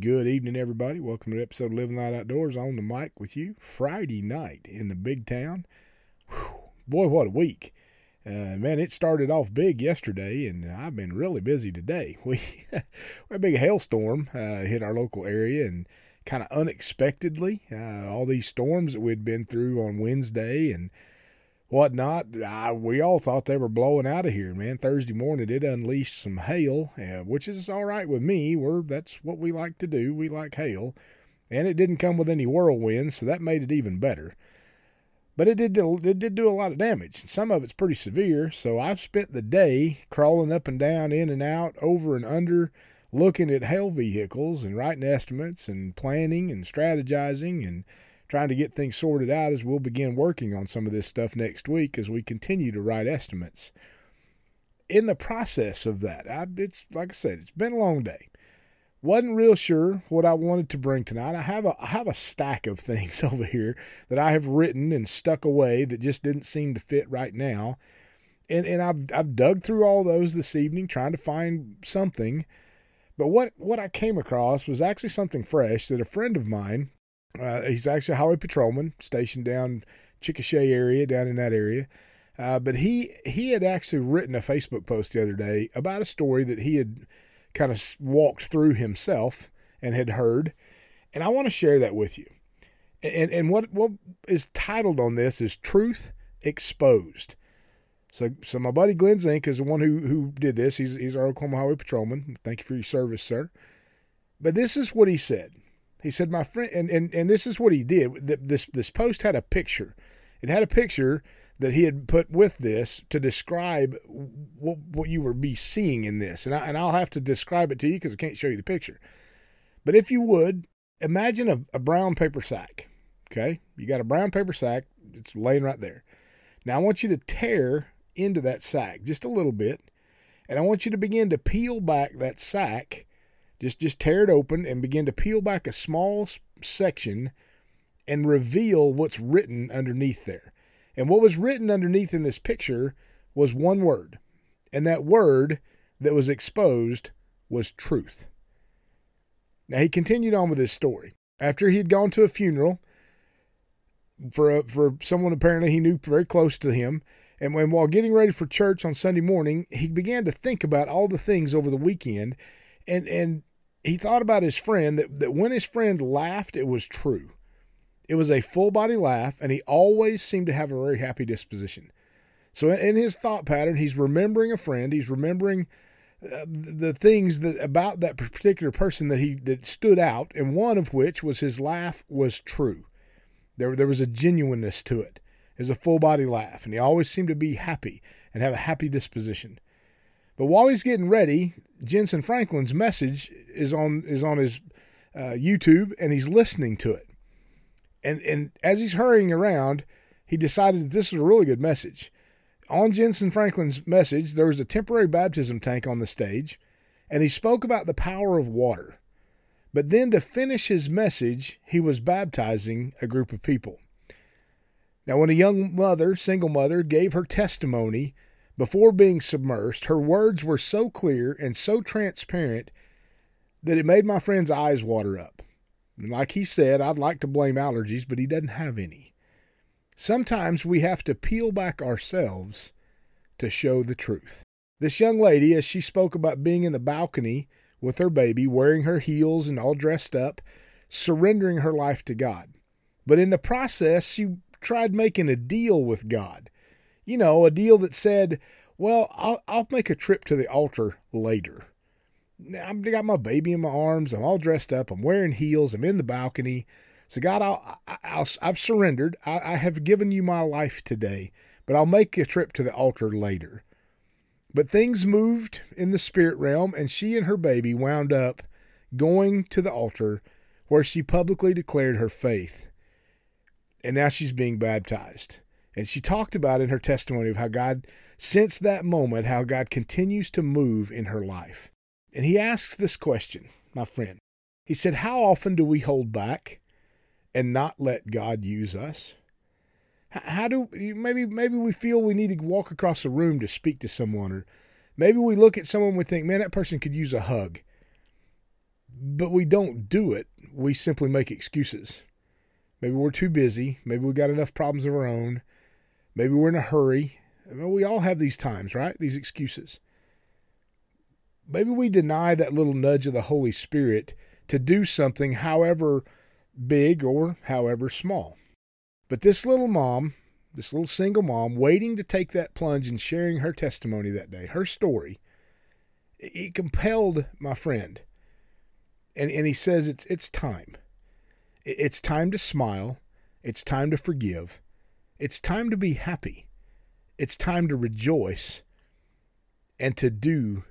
Good evening, everybody. Welcome to episode of Living Loud Outdoors on the mic with you. Friday night in the big town. Whew, boy, what a week. Uh, man, it started off big yesterday, and I've been really busy today. We, a big hailstorm uh, hit our local area, and kind of unexpectedly, uh, all these storms that we'd been through on Wednesday and whatnot. I, we all thought they were blowing out of here, man. Thursday morning it unleashed some hail, uh, which is all right with me. We're that's what we like to do. We like hail, and it didn't come with any whirlwinds, so that made it even better. But it did it did do a lot of damage. Some of it's pretty severe. So I've spent the day crawling up and down, in and out, over and under, looking at hail vehicles and writing estimates and planning and strategizing and trying to get things sorted out as we'll begin working on some of this stuff next week as we continue to write estimates. In the process of that, I, it's like I said, it's been a long day. Wasn't real sure what I wanted to bring tonight. I have a I have a stack of things over here that I have written and stuck away that just didn't seem to fit right now. And and I've I've dug through all those this evening trying to find something. But what what I came across was actually something fresh that a friend of mine uh, he's actually a highway patrolman stationed down Chickasha area, down in that area. Uh, but he he had actually written a Facebook post the other day about a story that he had kind of walked through himself and had heard, and I want to share that with you. And and what what is titled on this is Truth Exposed. So so my buddy Glenn Zink is the one who who did this. He's he's our Oklahoma Highway Patrolman. Thank you for your service, sir. But this is what he said. He said, "My friend," and, and, and this is what he did. This this post had a picture. It had a picture that he had put with this to describe what what you would be seeing in this, and I, and I'll have to describe it to you because I can't show you the picture. But if you would imagine a, a brown paper sack. Okay, you got a brown paper sack. It's laying right there. Now I want you to tear into that sack just a little bit, and I want you to begin to peel back that sack just just tear it open and begin to peel back a small section and reveal what's written underneath there. And what was written underneath in this picture was one word. And that word that was exposed was truth. Now he continued on with his story. After he had gone to a funeral for a, for someone apparently he knew very close to him, and when while getting ready for church on Sunday morning, he began to think about all the things over the weekend and and he thought about his friend that, that when his friend laughed, it was true. It was a full body laugh, and he always seemed to have a very happy disposition. So in his thought pattern, he's remembering a friend. He's remembering uh, the things that about that particular person that he that stood out, and one of which was his laugh was true. There there was a genuineness to it. It was a full body laugh, and he always seemed to be happy and have a happy disposition. But while he's getting ready, Jentezen Franklin's message is on is on his uh, YouTube, and he's listening to it. And and as he's hurrying around, he decided that this was a really good message. On Jentezen Franklin's message, there was a temporary baptism tank on the stage, and he spoke about the power of water. But then to finish his message, he was baptizing a group of people. Now, when a young mother, single mother, gave her testimony before being submersed, her words were so clear and so transparent that it made my friend's eyes water up. And like he said, I'd like to blame allergies, but he doesn't have any. Sometimes we have to peel back ourselves to show the truth. This young lady, as she spoke about being in the balcony with her baby, wearing her heels and all dressed up, surrendering her life to God. But in the process, she tried making a deal with God you know, a deal that said, well, I'll, I'll make a trip to the altar later. I've got my baby in my arms. I'm all dressed up. I'm wearing heels. I'm in the balcony. So, God, I'll, I'll, I've surrendered. I, I have given you my life today, but I'll make a trip to the altar later. But things moved in the spirit realm, and she and her baby wound up going to the altar where she publicly declared her faith. And now she's being baptized. And she talked about in her testimony of how God, since that moment, how God continues to move in her life. And he asks this question, my friend. He said, How often do we hold back and not let God use us? How do maybe maybe we feel we need to walk across the room to speak to someone, or maybe we look at someone we think, man, that person could use a hug. but we don't do it. We simply make excuses. Maybe we're too busy. Maybe we got enough problems of our own. Maybe we're in a hurry. We all have these times, right? These excuses. Maybe we deny that little nudge of the Holy Spirit to do something, however big or however small. But this little mom, this little single mom, waiting to take that plunge and sharing her testimony that day, her story, it compelled my friend. And, and he says it's, it's time. It's time to smile. It's time to forgive. It's time to be happy. It's time to rejoice and to do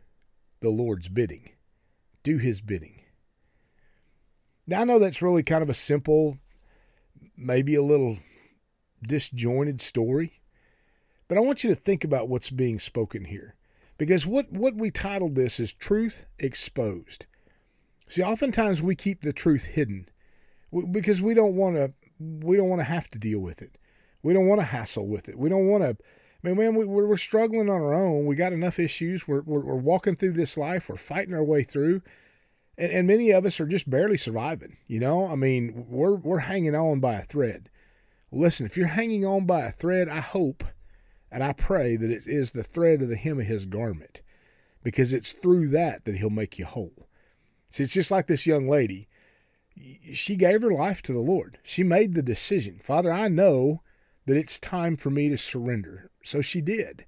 the Lord's bidding. Do his bidding. Now, I know that's really kind of a simple, maybe a little disjointed story, but I want you to think about what's being spoken here. Because what, what we titled this is Truth Exposed. See, oftentimes we keep the truth hidden because we don't want to we don't want to have to deal with it. We don't want to hassle with it. We don't want to. I mean, man, we, we're struggling on our own. We got enough issues. We're, we're, we're walking through this life. We're fighting our way through, and, and many of us are just barely surviving. You know, I mean, we're we're hanging on by a thread. Listen, if you're hanging on by a thread, I hope and I pray that it is the thread of the hem of his garment, because it's through that that he'll make you whole. See, it's just like this young lady. She gave her life to the Lord. She made the decision. Father, I know that it's time for me to surrender. So she did.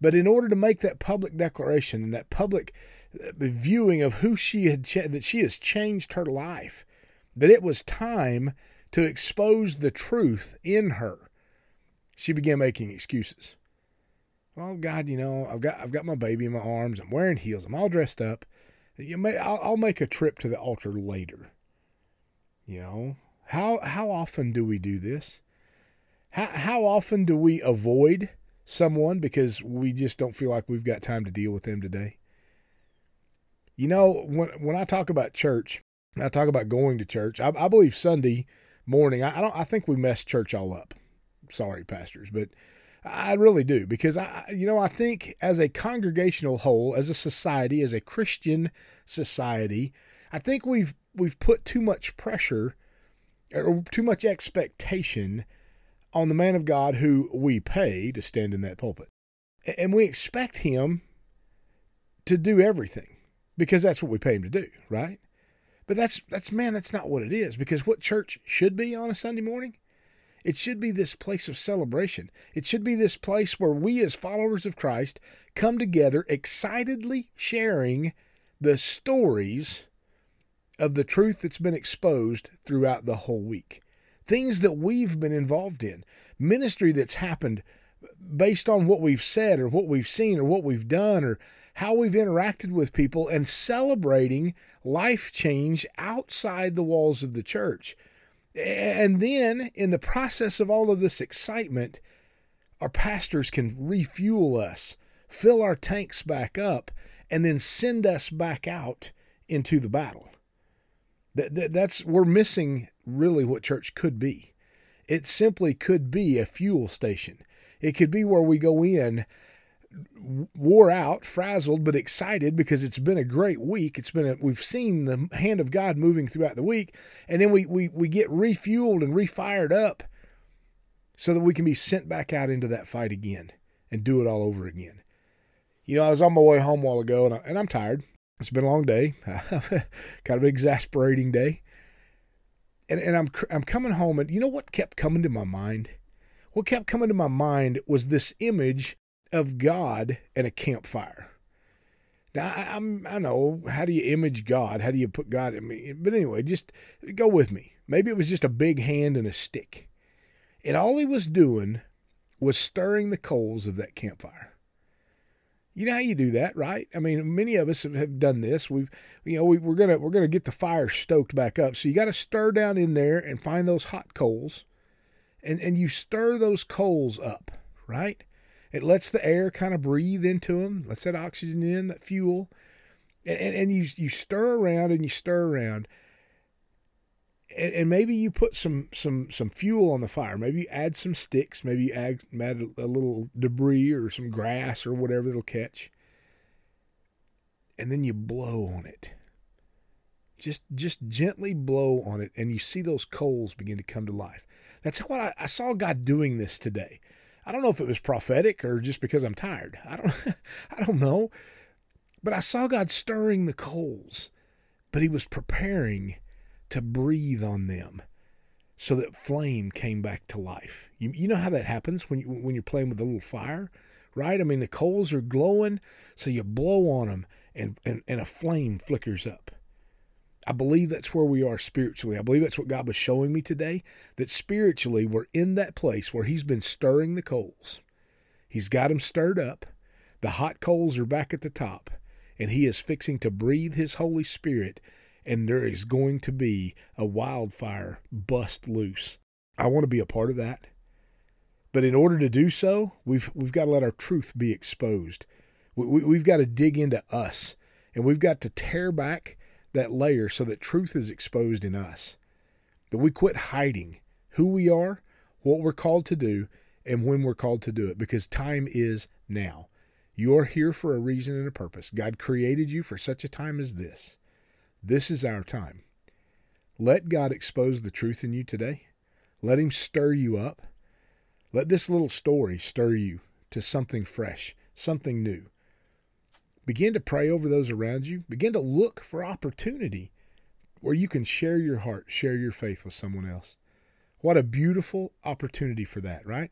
But in order to make that public declaration and that public uh, viewing of who she had, cha- that she has changed her life, that it was time to expose the truth in her, she began making excuses. Oh God, you know, I've got I've got my baby in my arms. I'm wearing heels. I'm all dressed up. You may I'll, I'll make a trip to the altar later. You know how how often do we do this? How, how often do we avoid someone because we just don't feel like we've got time to deal with them today? You know, when when I talk about church, I talk about going to church. I, I believe Sunday morning. I, I, don't. I think we mess church all up. Sorry, pastors, but I really do because I, you know, I think as a congregational whole, as a society, as a Christian society, I think we've we've put too much pressure or too much expectation on the man of God who we pay to stand in that pulpit. And we expect him to do everything because that's what we pay him to do, right? But that's that's man, that's not what it is because what church should be on a Sunday morning? It should be this place of celebration. It should be this place where we as followers of Christ come together excitedly sharing the stories of the truth that's been exposed throughout the whole week things that we've been involved in, ministry that's happened based on what we've said or what we've seen or what we've done or how we've interacted with people and celebrating life change outside the walls of the church. And then, in the process of all of this excitement, our pastors can refuel us, fill our tanks back up, and then send us back out into the battle. That, that, that's we're missing really what church could be. It simply could be a fuel station. It could be where we go in wore out, frazzled, but excited because it's been a great week. It's been a, we've seen the hand of God moving throughout the week, and then we we we get refueled and refired up so that we can be sent back out into that fight again and do it all over again. You know, I was on my way home a while ago, and, I, and I'm tired. It's been a long day, kind of exasperating day. And, and I'm, I'm coming home, and you know what kept coming to my mind? What kept coming to my mind was this image of God and a campfire. Now, I, am I know, how do you image God? How do you put God in me? But anyway, just go with me. Maybe it was just a big hand and a stick. And all he was doing was stirring the coals of that campfire. You know how you do that, right? I mean, many of us have, done this. We've, you know, we, we're gonna we're gonna get the fire stoked back up. So you got to stir down in there and find those hot coals, and and you stir those coals up, right? It lets the air kind of breathe into them, lets that oxygen in, that fuel, and, and, and you you stir around and you stir around, and, and, maybe you put some some some fuel on the fire. Maybe you add some sticks. Maybe you add, add a little debris or some grass or whatever it'll catch. And then you blow on it. Just just gently blow on it, and you see those coals begin to come to life. That's what I, I saw God doing this today. I don't know if it was prophetic or just because I'm tired. I don't I don't know. But I saw God stirring the coals, but he was preparing to breathe on them so that flame came back to life. You, you know how that happens when you, when you're playing with a little fire, right? I mean, the coals are glowing, so you blow on them and, and, and a flame flickers up. I believe that's where we are spiritually. I believe that's what God was showing me today. That spiritually, we're in that place where He's been stirring the coals. He's got them stirred up. The hot coals are back at the top, and He is fixing to breathe His Holy Spirit, and there is going to be a wildfire bust loose. I want to be a part of that. But in order to do so, we've, we've got to let our truth be exposed. We, we, we've got to dig into us, and we've got to tear back that layer so that truth is exposed in us. That we quit hiding who we are, what we're called to do, and when we're called to do it because time is now. You are here for a reason and a purpose. God created you for such a time as this. This is our time. Let God expose the truth in you today. Let Him stir you up. Let this little story stir you to something fresh, something new. Begin to pray over those around you. Begin to look for opportunity where you can share your heart, share your faith with someone else. What a beautiful opportunity for that, right?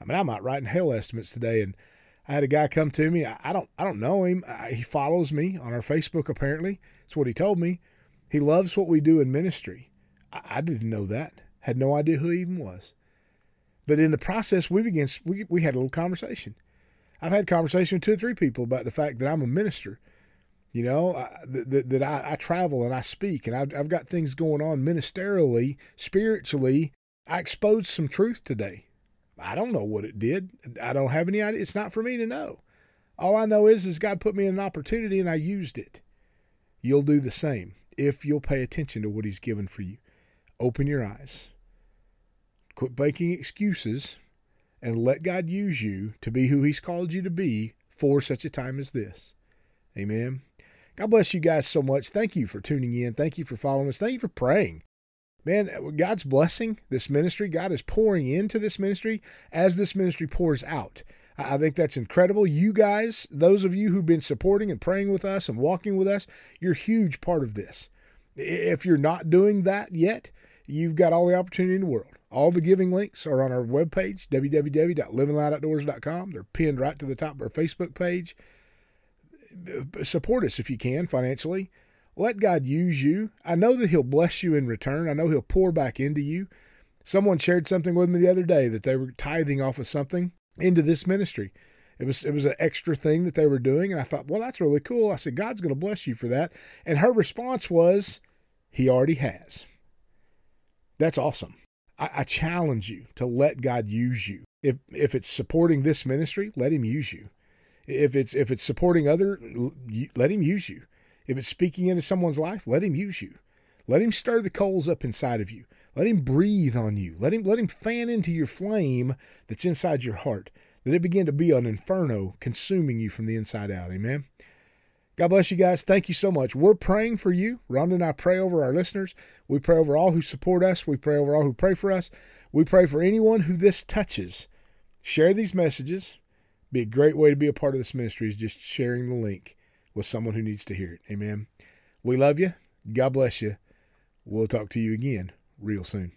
I mean, I'm out writing hell estimates today, and I had a guy come to me. I, don't, I don't know him. I, he follows me on our Facebook. Apparently, that's what he told me. He loves what we do in ministry. I, I didn't know that. Had no idea who he even was. But in the process, we began. We we had a little conversation. I've had conversation with two or three people about the fact that I'm a minister. You know, I, that, that I, I, travel and I speak, and I've, I've got things going on ministerially, spiritually. I exposed some truth today. I don't know what it did. I don't have any idea. It's not for me to know. All I know is, is God put me in an opportunity and I used it. You'll do the same if you'll pay attention to what He's given for you. Open your eyes. Quit making excuses and let God use you to be who He's called you to be for such a time as this. Amen. God bless you guys so much. Thank you for tuning in. Thank you for following us. Thank you for praying. Man, God's blessing this ministry. God is pouring into this ministry as this ministry pours out. I think that's incredible. You guys, those of you who've been supporting and praying with us and walking with us, you're a huge part of this. If you're not doing that yet, you've got all the opportunity in the world. All the giving links are on our webpage, www.livingloudoutdoors.com. They're pinned right to the top of our Facebook page. Support us if you can financially. Let God use you. I know that He'll bless you in return. I know He'll pour back into you. Someone shared something with me the other day that they were tithing off of something into this ministry. It was it was an extra thing that they were doing, and I thought, well, that's really cool. I said, God's going to bless you for that. And her response was, He already has. That's awesome. I, I challenge you to let God use you. If if it's supporting this ministry, let Him use you. If it's if it's supporting other, let Him use you. If it's speaking into someone's life, let Him use you. Let Him stir the coals up inside of you. Let Him breathe on you. Let Him let Him fan into your flame that's inside your heart. Let it begin to be an inferno consuming you from the inside out. Amen. God bless you guys. Thank you so much. We're praying for you. Rhonda and I pray over our listeners. We pray over all who support us. We pray over all who pray for us. We pray for anyone who this touches. Share these messages. Be a great way to be a part of this ministry is just sharing the link with someone who needs to hear it. Amen. We love you. God bless you. We'll talk to you again real soon.